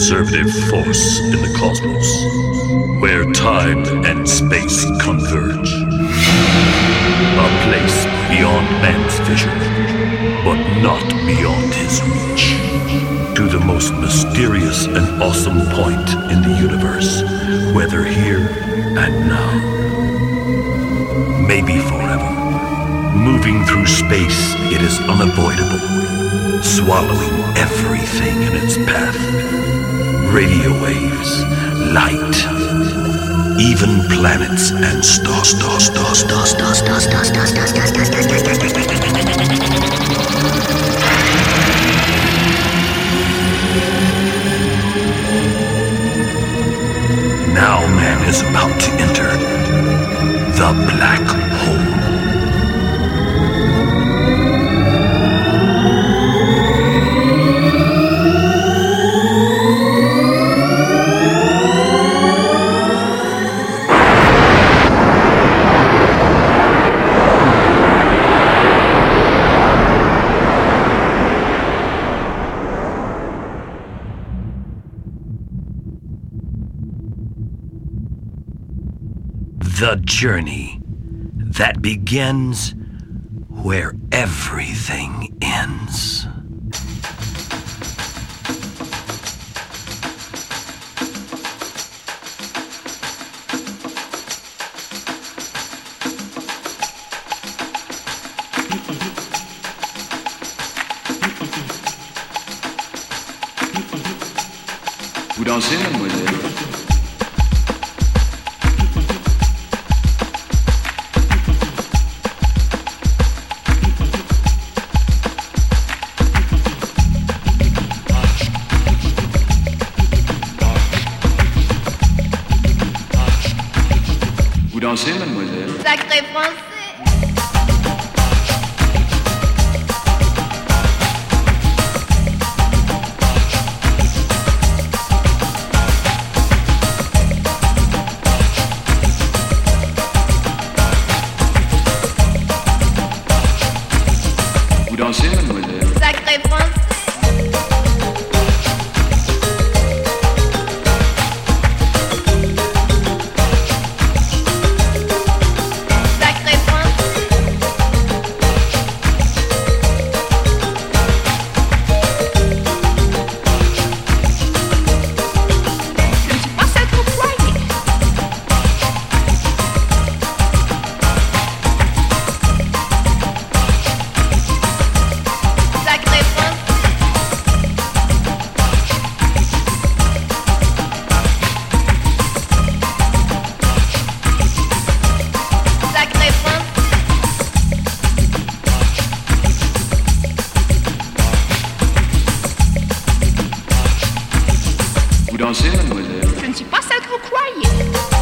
An force in the cosmos where time and space converge. A place beyond man's vision, but not beyond his reach. To the most mysterious and awesome point in the universe, whether here and now. Maybe forever. Moving through space, it is unavoidable, swallowing everything in its path. Radio waves, light, even planets and stars, stars, stars, stars, stars, stars, stars, stars, stars, stars, stars, stars, stars, stars, stars, Now man is about to enter the black hole. The journey that begins where everything ends. Vous dansez, mademoiselle mademoiselle Je ne suis pas celle que vous croyez.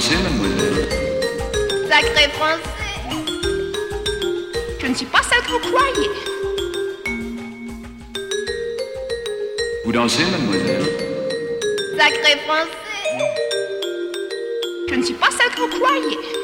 fiancée, mademoiselle Sacré français Je ne suis pas celle que vous croyez. Vous dansez, mademoiselle Sacré français Je ne suis pas celle que vous croyez.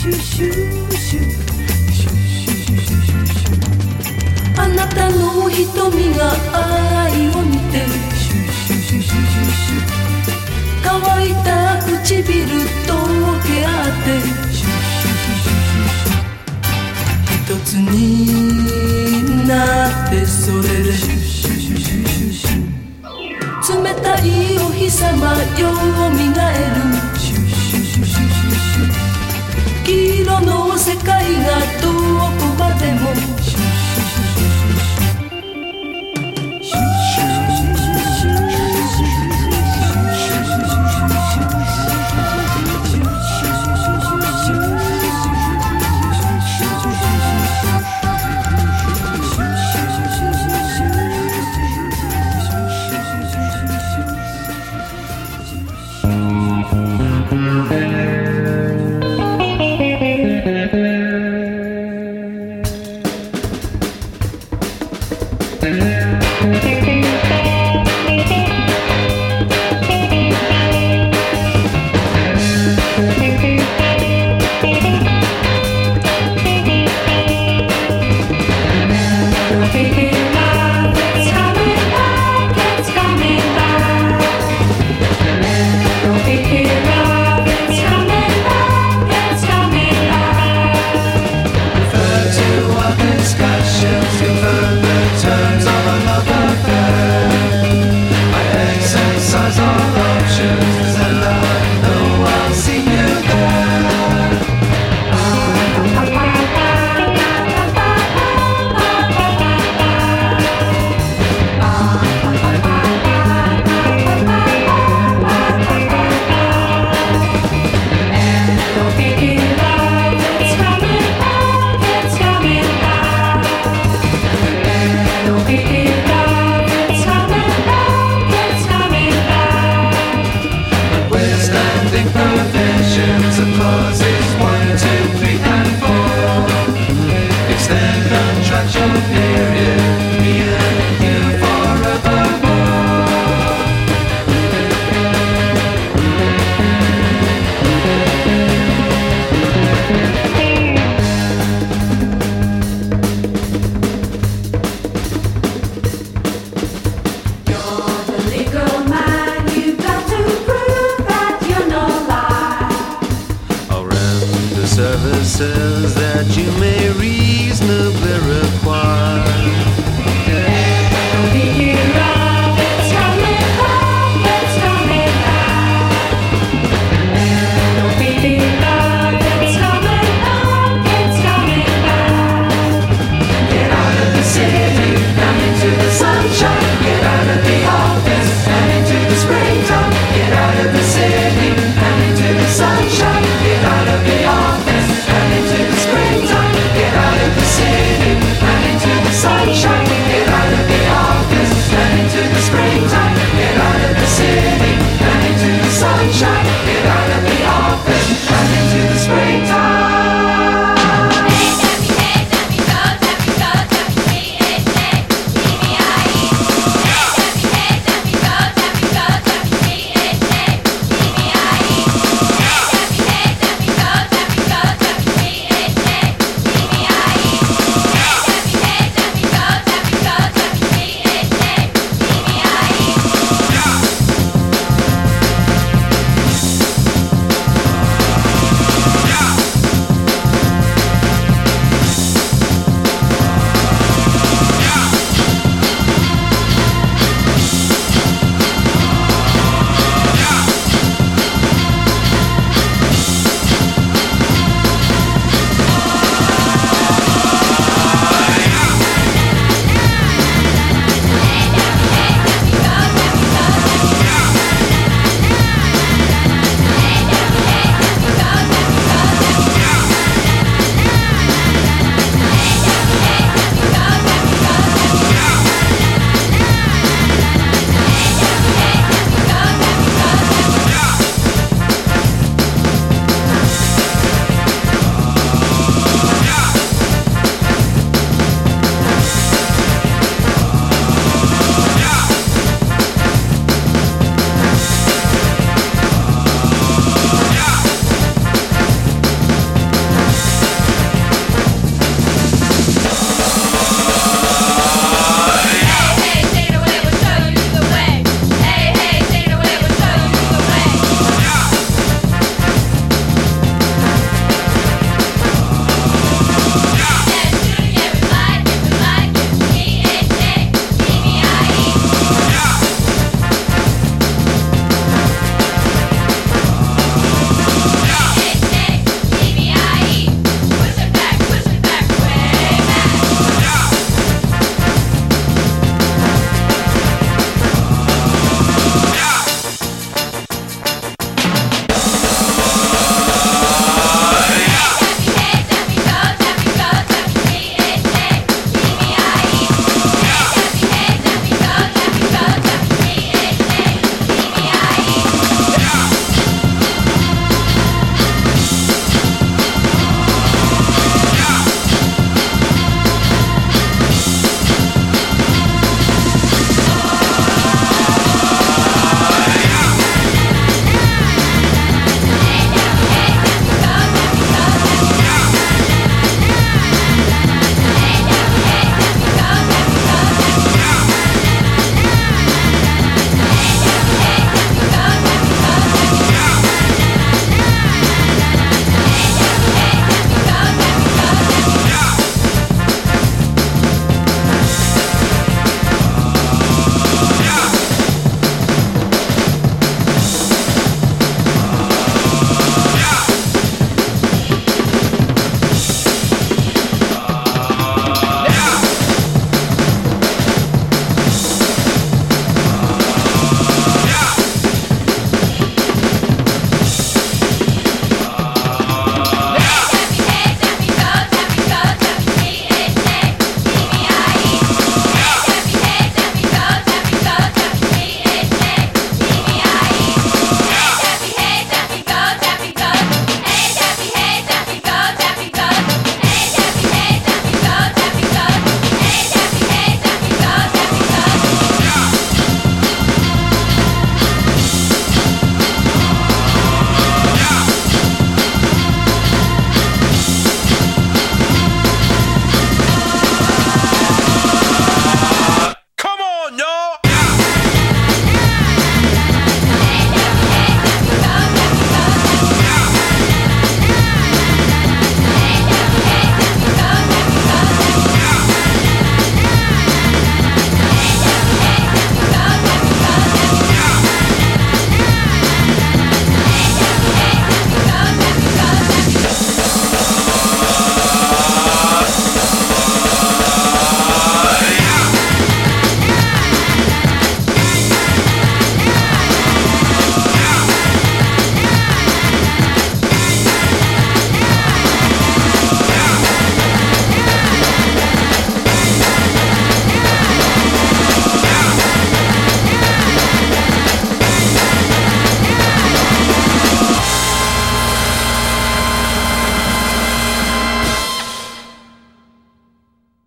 シュシュシュシュシュシュシュシュシュあなたの瞳が愛を見てシュシュシュシュシュシュ乾いた唇と溶け合ってシュシュシュシュシュ一つになってそれでシュシュシュシュシュシュ冷たいお日様よみがえる